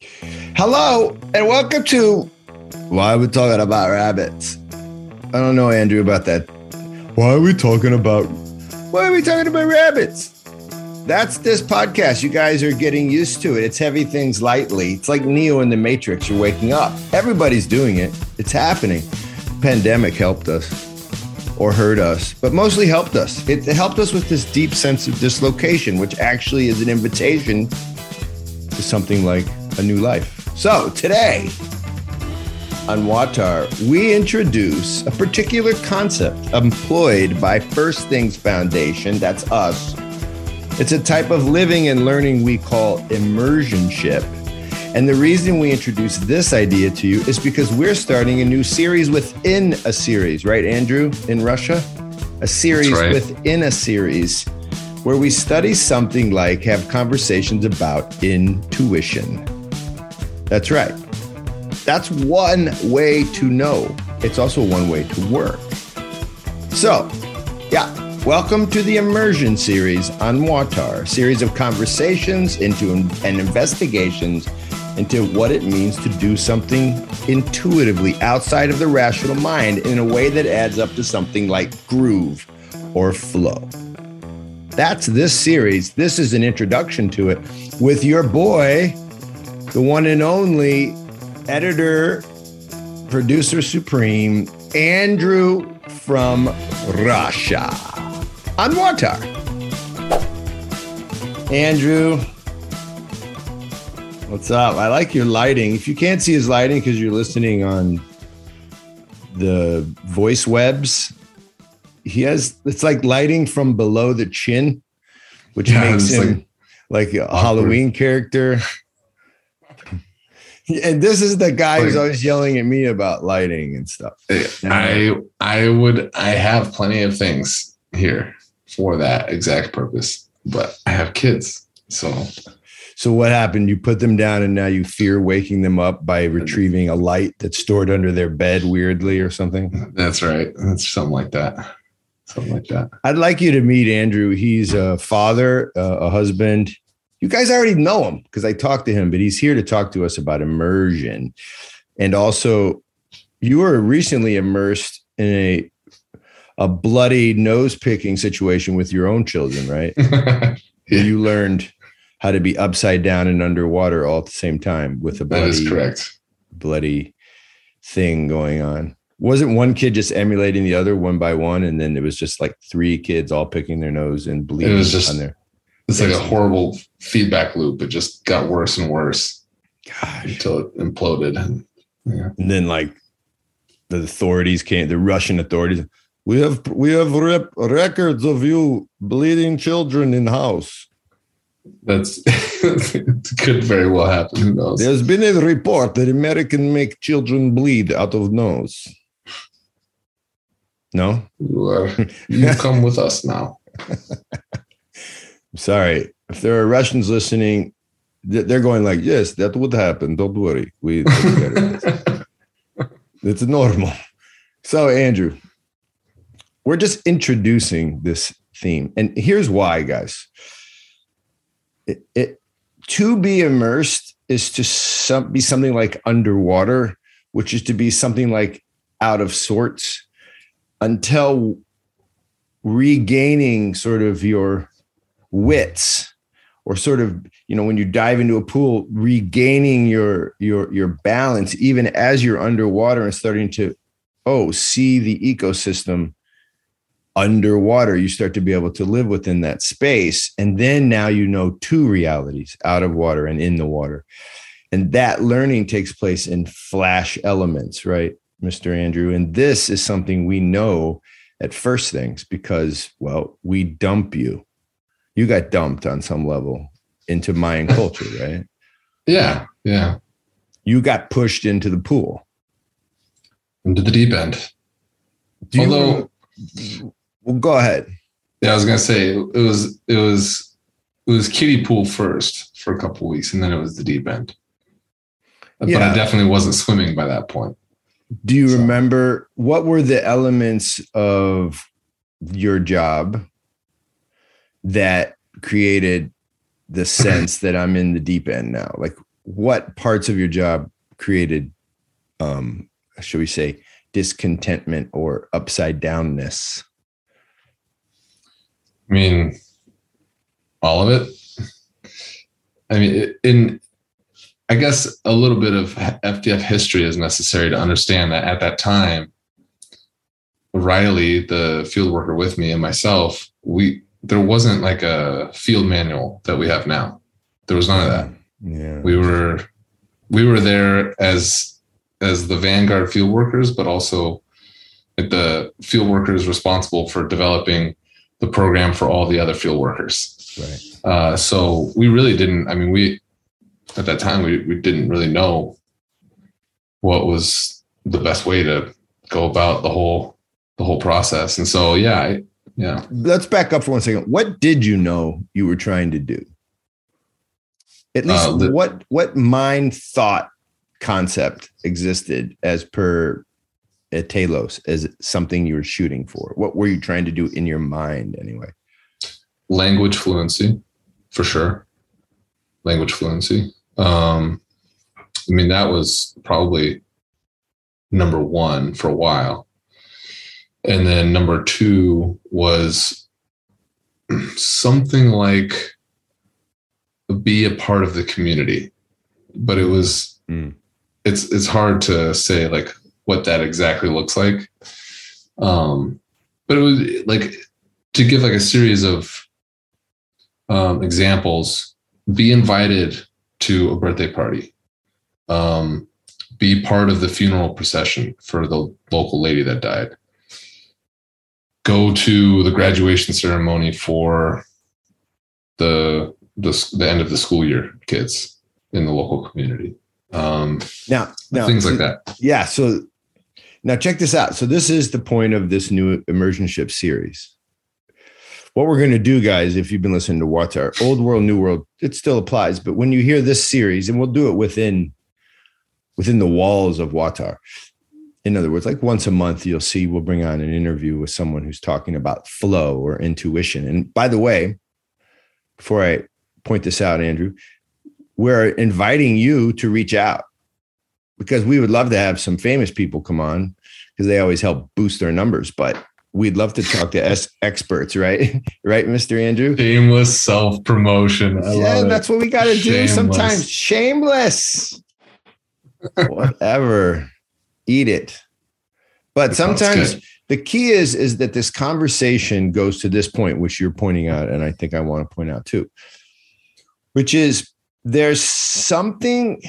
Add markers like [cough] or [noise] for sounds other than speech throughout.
Hello and welcome to Why Are We Talking About Rabbits? I don't know, Andrew, about that. Why are we talking about why are we talking about rabbits? That's this podcast. You guys are getting used to it. It's heavy things lightly. It's like Neo in the Matrix. You're waking up. Everybody's doing it. It's happening. Pandemic helped us or hurt us, but mostly helped us. It helped us with this deep sense of dislocation, which actually is an invitation to something like a new life. So today on WAWTAR, we introduce a particular concept employed by First Things Foundation. That's us. It's a type of living and learning we call immersionship. And the reason we introduce this idea to you is because we're starting a new series within a series, right, Andrew, in Russia? A series right. within a series where we study something like have conversations about intuition. That's right. That's one way to know. It's also one way to work. So, yeah, welcome to the Immersion series on WAWTAR, series of conversations into and investigations into what it means to do something intuitively outside of the rational mind in a way that adds up to something like groove or flow. That's this series. This is an introduction to it with your boy, the one and only editor, producer supreme, Andrew from Russia on WAWTAR. Andrew, what's up? I like your lighting. If you can't see his lighting because you're listening on the voice webs, he has it's like lighting from below the chin, which yeah, makes him like, like a awkward. Halloween character. And this is the guy who's always yelling at me about lighting and stuff. I I would I have plenty of things here for that exact purpose, but I have kids, so. So what happened? You put them down, and now you fear waking them up by retrieving a light that's stored under their bed weirdly or something. That's right. That's something like that something like that. I'd like you to meet Andrew. He's a father, a husband. You guys already know him because I talked to him, but he's here to talk to us about immersion. And also, you were recently immersed in a a bloody nose picking situation with your own children, right? [laughs] yeah. You learned how to be upside down and underwater all at the same time with a bloody, that is correct. bloody thing going on wasn't one kid just emulating the other one by one, and then it was just like three kids all picking their nose and bleeding it was just, on there. It's like a horrible feedback loop. It just got worse and worse Gosh. until it imploded. And, yeah. and then like the authorities came, the Russian authorities. We have we have rep- records of you bleeding children in house. That's it [laughs] could very well happen. Who knows? There's been a report that American make children bleed out of nose. No, you, are, you come with us now. [laughs] Sorry, if there are Russians listening, they're going like, "Yes, that would happen. Don't worry, we." [laughs] it's normal. So, Andrew, we're just introducing this theme, and here's why, guys. It, it to be immersed is to some, be something like underwater, which is to be something like out of sorts until regaining sort of your wits or sort of you know when you dive into a pool regaining your your your balance even as you're underwater and starting to oh see the ecosystem underwater you start to be able to live within that space and then now you know two realities out of water and in the water and that learning takes place in flash elements right Mr. Andrew. And this is something we know at first things because, well, we dump you. You got dumped on some level into Mayan culture, [laughs] right? Yeah. Yeah. You got pushed into the pool, into the deep end. Do Although, you, well, go ahead. Yeah, I was gonna say it was it was it was kiddie pool first for a couple weeks, and then it was the deep end. But yeah. I definitely wasn't swimming by that point. Do you so. remember what were the elements of your job that created the [laughs] sense that I'm in the deep end now? Like what parts of your job created, um, shall we say, discontentment or upside downness? I mean, all of it. I mean, in I guess a little bit of FTF history is necessary to understand that at that time, Riley, the field worker with me, and myself, we there wasn't like a field manual that we have now. There was none of that. Yeah. We were we were there as as the vanguard field workers, but also like the field workers responsible for developing the program for all the other field workers. Right. Uh, so we really didn't. I mean, we at that time we, we didn't really know what was the best way to go about the whole the whole process. And so yeah, I, yeah. Let's back up for one second. What did you know you were trying to do? At least uh, the, what what mind thought concept existed as per at telos as something you were shooting for? What were you trying to do in your mind anyway? Language fluency, for sure. Language fluency. Um, I mean, that was probably number one for a while. And then number two was something like be a part of the community. But it was mm. it's it's hard to say like what that exactly looks like. Um, but it was like to give like a series of um, examples, be invited to a birthday party. Um, be part of the funeral procession for the local lady that died. Go to the graduation ceremony for the the, the end of the school year kids in the local community. Um, now, now things like that. Yeah. So now check this out. So this is the point of this new immersionship series what we're going to do, guys, if you've been listening to WAWTAR, Old World, New World, it still applies. But when you hear this series, and we'll do it within within the walls of WAWTAR. In other words, like once a month, you'll see we'll bring on an interview with someone who's talking about flow or intuition. And by the way, before I point this out, Andrew, we're inviting you to reach out because we would love to have some famous people come on because they always help boost our numbers. But we'd love to talk to S experts, right? [laughs] right, Mr. Andrew? Shameless self promotion. Yeah, that's what we got to do sometimes. Shameless. Whatever. Eat it. But sometimes the key is is that this conversation goes to this point, which you're pointing out, and I think I want to point out too, which is there's something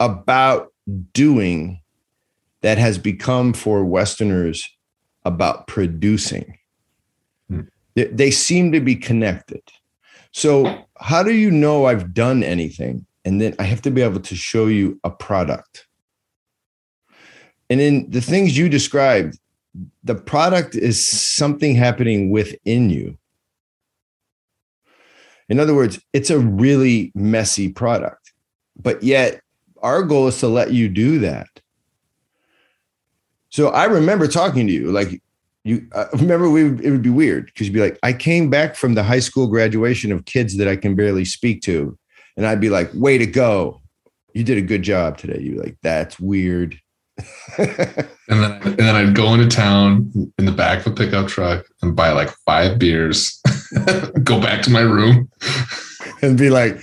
about doing that has become for Westerners about producing. Hmm. They, they seem to be connected. So, how do you know I've done anything? And then I have to be able to show you a product. And in the things you described, the product is something happening within you. In other words, it's a really messy product, but yet our goal is to let you do that. So I remember talking to you, like you uh, [laughs] remember we it would be weird because you'd be like, I came back from the high school graduation of kids that I can barely speak to, and I'd be like, way to go, you did a good job today. You're like, that's weird. [laughs] and then and then I'd go into town in the back of a pickup truck and buy like five beers, [laughs] go back to my room, [laughs] and be like,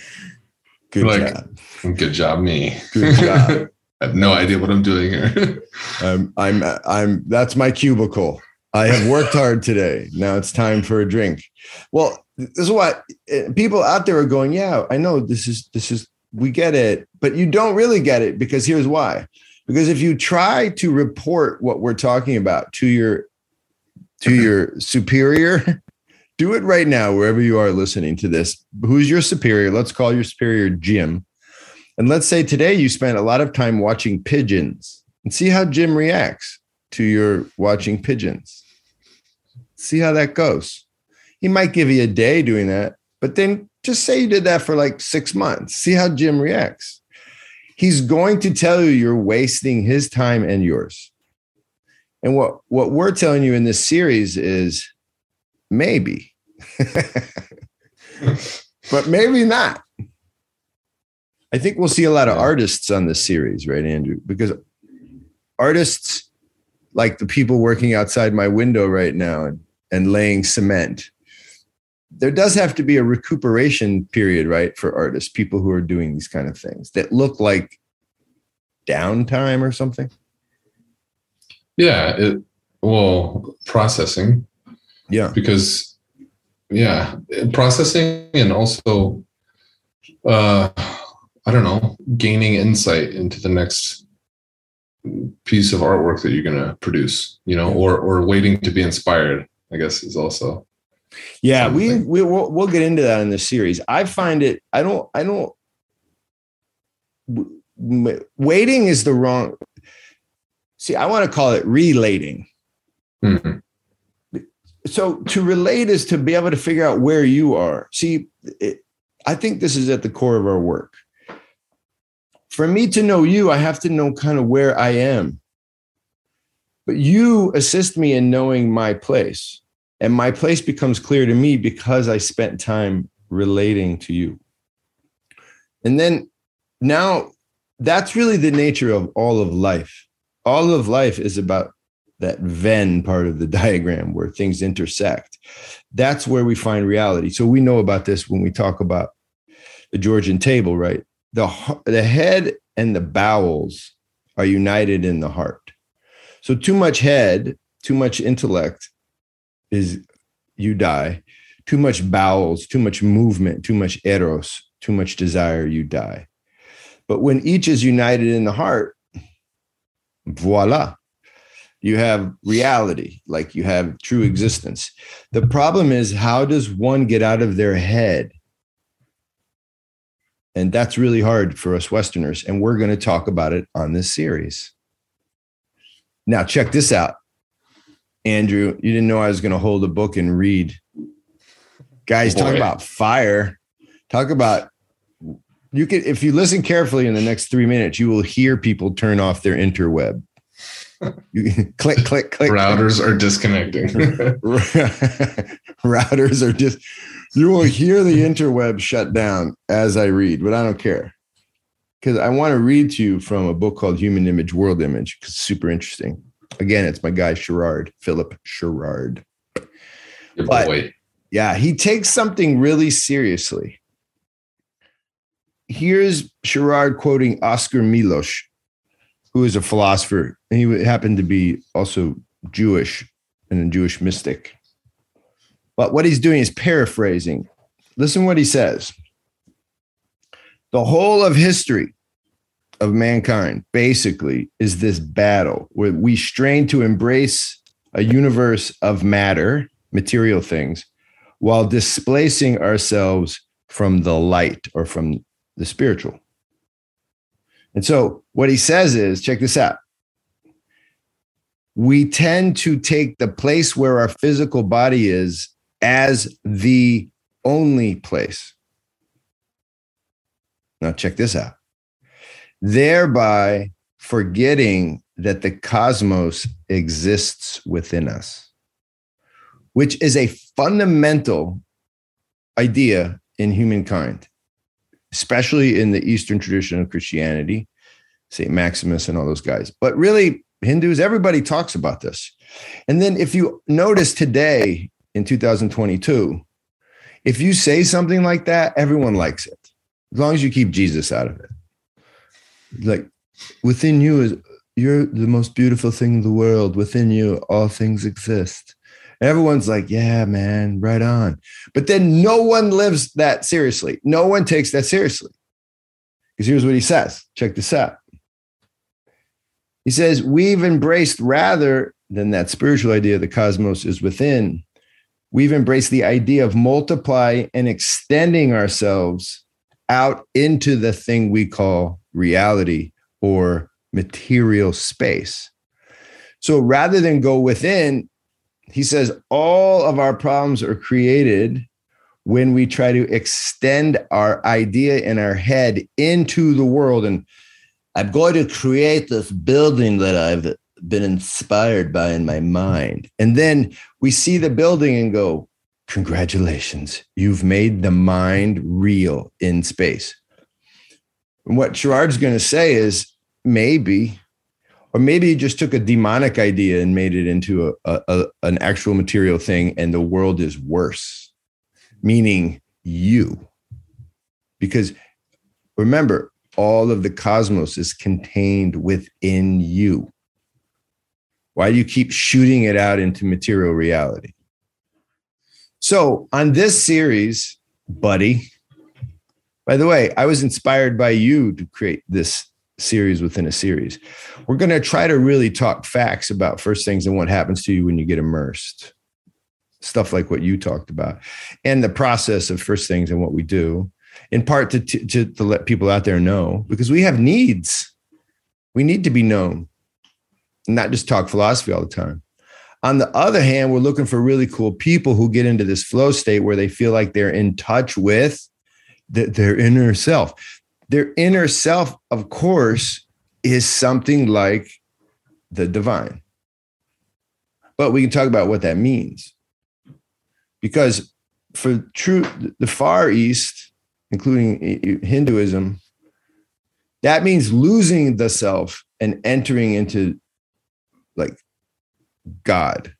good like, job. Good job, me. Good job. I have no idea what I'm doing here. I'm, I'm, I'm, that's my cubicle. I have worked hard today. Now it's time for a drink. Well, this is what eh, people out there are going, yeah, I know this is, this is, we get it, but you don't really get it because here's why. Because if you try to report what we're talking about to your, to [laughs] your superior, [laughs] do it right now, wherever you are listening to this. Who's your superior? Let's call your superior Jim. And let's say today you spent a lot of time watching pigeons and see how Jim reacts to your watching pigeons. See how that goes. He might give you a day doing that, but then just say you did that for like six months. See how Jim reacts. He's going to tell you you're wasting his time and yours. And what, what we're telling you in this series is maybe, [laughs] but maybe not. I think we'll see a lot of artists on this series, right, Andrew? Because artists like the people working outside my window right now and, and laying cement, there does have to be a recuperation period, right, for artists, people who are doing these kind of things that look like downtime or something. Yeah. It, well, processing Yeah. because yeah, processing and also uh I don't know, gaining insight into the next piece of artwork that you're going to produce, you know, or or waiting to be inspired, I guess is also Yeah, we we we'll, we'll get into that in the series. I find it. I don't. I don't. Waiting is the wrong. See, I want to call it relating. Mhm. So to relate is to be able to figure out where you are. See, it, I think this is at the core of our work. For me to know you, I have to know kind of where I am. But you assist me in knowing my place. And my place becomes clear to me because I spent time relating to you. And then now that's really the nature of all of life. All of life is about that Venn part of the [laughs] diagram where things intersect. That's where we find reality. So we know about this when we talk about the Georgian table, right? The, the head and the bowels are united in the heart. So too much head, too much intellect is you die. Too much bowels, too much movement, too much eros, too much desire, you die. But when each is united in the heart, voila, you have reality, like you have true existence. The problem is, how does one get out of their head? And that's really hard for us Westerners. And we're going to talk about it on this series. Now, check this out. Andrew, you didn't know I was going to hold a book and read. Guys, talk about fire. Talk about you can if you listen carefully in the next three minutes, you will hear people turn off their interweb. [laughs] You [laughs] click, click, click. routers are disconnecting. [laughs] Routers are just you will hear the interweb shut down as I read, but I don't care. Because I want to read to you from a book called Human Image, World Image, because it's super interesting. Again, it's my guy Sherrard, Philip Sherrard. Your But- boy. Yeah, he takes something really seriously. Here's Sherrard quoting Oscar Milosz, who is a philosopher, and he happened to be also Jewish and a Jewish mystic. But what he's doing is paraphrasing. Listen what he says. The whole of history of mankind basically is this battle where we strain to embrace a universe of matter, material things, while displacing ourselves from the light or from the spiritual. And so what he says is check this out. We tend to take the place where our physical body is as the only place. Now, check this out. Thereby forgetting that the cosmos exists within us, which is a fundamental idea in humankind, especially in the Eastern tradition of Christianity, St. Maximus and all those guys. But really, Hindus, everybody talks about this. And then if you notice today in 2022, if you say something like that, everyone likes it, as long as you keep Jesus out of it. Like within you is you're the most beautiful thing in the world. Within you, all things exist. Everyone's like, yeah, man, right on. But then no one lives that seriously. No one takes that seriously. Because here's what he says. Check this out. He says, We've embraced rather than that spiritual idea the cosmos is within, we've embraced the idea of multiply and extending ourselves out into the thing we call reality or material space. So rather than go within, he says all of our problems are created when we try to extend our idea in our head into the world. And I'm going to create this building that I've been inspired by in my mind. And then we see the building and go, Congratulations, you've made the mind real in space. And what Sherrard's going to say is maybe, or maybe he just took a demonic idea and made it into a, a, a an actual material thing, and the world is worse, meaning you. Because remember, all of the cosmos is contained within you. Why do you keep shooting it out into material reality? So, on this series, buddy, by the way, I was inspired by you to create this series within a series. We're going to try to really talk facts about first things and what happens to you when you get immersed. Stuff like what you talked about, and the process of first things and what we do, in part to, to, to let people out there know because we have needs. We need to be known, not just talk philosophy all the time. On the other hand, we're looking for really cool people who get into this flow state where they feel like they're in touch with the, their inner self. Their inner self, of course, is something like the divine. But we can talk about what that means. Because for true, the Far East, including Hinduism, that means losing the self and entering into like God.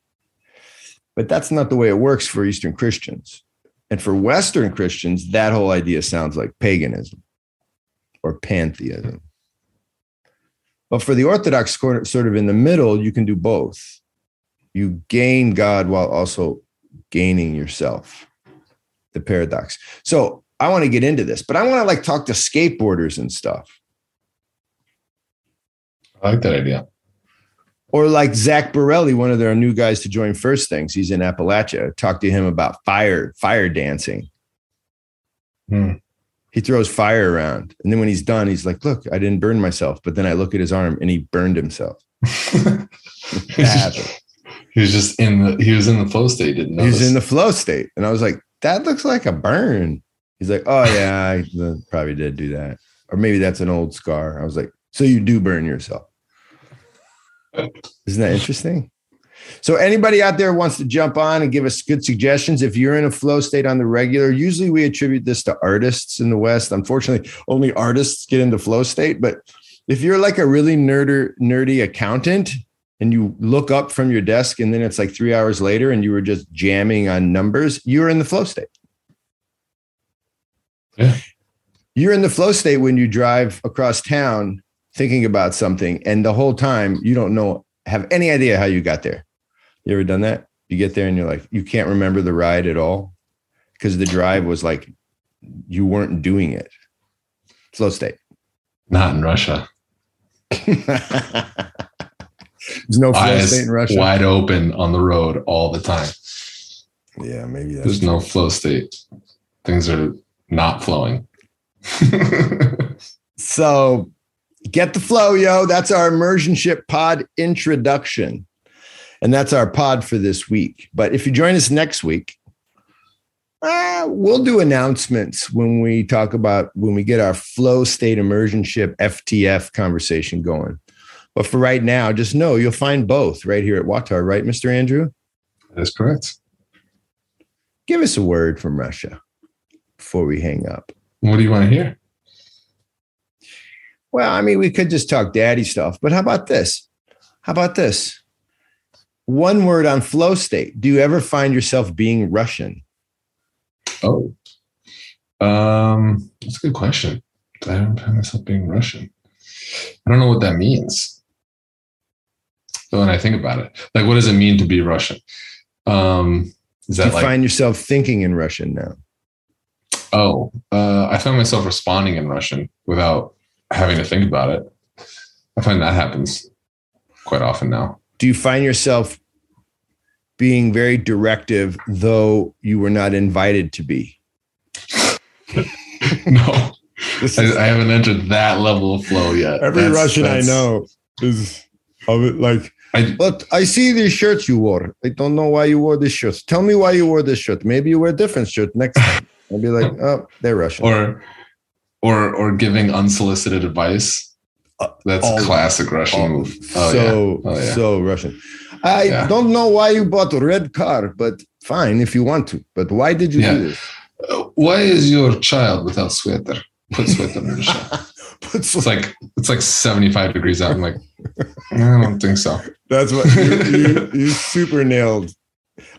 But that's not the way it works for Eastern Christians. And for Western Christians, that whole idea sounds like paganism or pantheism. But for the Orthodox, sort of in the middle, you can do both. You gain God while also gaining yourself. The paradox. So I want to get into this, but I want to like talk to skateboarders and stuff. I like that idea or like Zach Borelli, one of their new guys to join First Things. He's in Appalachia. Talk to him about fire, fire dancing. Hmm. He throws fire around. And then when he's done, he's like, look, I didn't burn myself. But then I look at his arm and he burned himself. [laughs] he was just in the he was in the flow state, didn't He was in the flow state. And I was like, that looks like a burn. He's like, oh yeah, I probably did do that. Or maybe that's an old scar. I was like, so you do burn yourself. Isn't that interesting? So anybody out there wants to jump on and give us good suggestions if you're in a flow state on the regular. Usually we attribute this to artists in the West. Unfortunately, only artists get into flow state, but if you're like a really nerder nerdy accountant and you look up from your desk and then it's like 3 hours later and you were just jamming on numbers, you're in the flow state. Yeah. You're in the flow state when you drive across town thinking about something and the whole time you don't know have any idea how you got there. You ever done that? You get there and you're like you can't remember the ride at all? Because the drive was like you weren't doing it. Flow state. Not in russia. There's no flow Eyes state in russia. wide open on the road all the time. Yeah maybe there's no flow state. Things are not flowing. [laughs] So Get the flow, yo. That's our immersionship pod introduction. And that's our pod for this week. But if you join us next week, uh, we'll do announcements when we talk about when we get our flow state immersionship FTF conversation going. But for right now, just know you'll find both right here at WAWTAR, right, Mr. Andrew? That's correct. Give us a word from Russia before we hang up. What do you want to hear? Well, I mean, we could just talk daddy stuff, but how about this? How about this? One word on flow state. Do you ever find yourself being Russian? Oh, um, that's a good question. I Do I ever find myself being Russian? I don't know what that means. When I think about it, like, what does it mean to be Russian? Um, is that Do you like, find yourself thinking in Russian now? Oh, uh, I find myself responding in Russian without having to think about it. I find that happens quite often now. Do you find yourself being very directive, though you were not invited to be? [laughs] no, is, I, I, haven't entered that level of flow yet. Every that's, Russian that's, I know is of it like. I, but I see these shirts you wore. I don't know why you wore this shirt. Tell me why you wore this shirt. Maybe you wear a different shirt next time. I'll be like, oh, they're Russian. Or or or giving unsolicited advice. Uh, That's a classic Russian move. Oh, so yeah. Oh, yeah. so Russian. I yeah. don't know why you bought a red car, but fine if you want to. But why did you do this? Why is your child without sweater? Put sweater on [laughs] It's like it's like 75 degrees out. I'm like, I don't think so. That's what you, you, [laughs] you super nailed.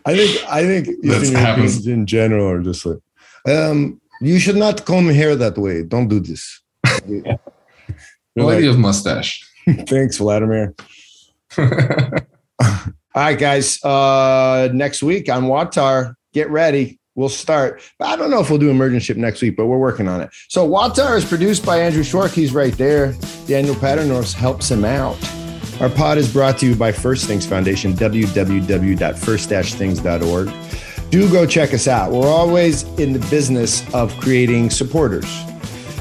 I think I think Eastern happens. In general are just like, um, you should not comb hair that way. Don't do this. [laughs] Lady like, of mustache. [laughs] Thanks, Vladimir. [laughs] All right, guys. Uh, next week on WAWTAR, get ready. We'll start. I don't know if we'll do emergentship next week, but we're working on it. So WAWTAR is produced by Andrew Schwark. He's right there. Daniel Padrnos helps him out. Our pod is brought to you by First Things Foundation, www.first-things.org. Do go check us out. We're always in the business of creating supporters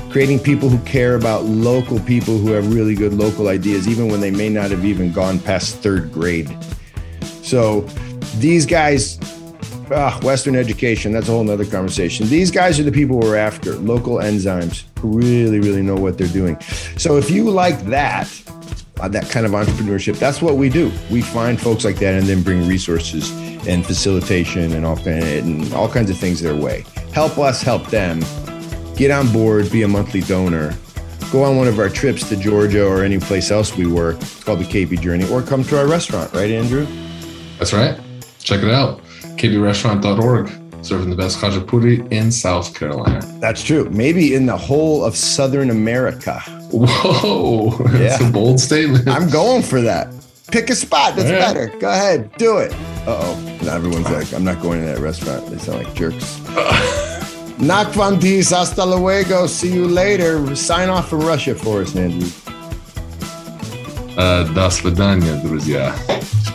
creating people who care about local people who have really good local ideas, even when they may not have even gone past third grade. So these guys, ah, Western education, that's a whole nother conversation. These guys are the people we're after, local enzymes who really, really know what they're doing. So if you like that, uh, that kind of entrepreneurship, that's what we do. We find folks like that and then bring resources and facilitation and all, and all kinds of things their way. Help us help them get on board, be a monthly donor, go on one of our trips to Georgia or any place else we work. It's called the Keipi Journey, or come to our restaurant, right, Andrew? That's right. Check it out. keipirestaurant.org. Serving the best khachapuri in South Carolina. That's true. Maybe in the whole of Southern America. Whoa. [laughs] That's Yeah. a bold statement. I'm going for that. Pick a spot that's Yeah. better. Go ahead, do it. Uh oh. Now everyone's like, I'm not going to that restaurant. They sound like jerks. [laughs] Nakvantis, hasta luego. See you later. Sign off from Russia for us, Andrew. Uh, До свидания, друзья.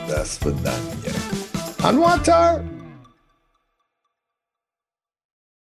That's for that. Yeah. On Watar.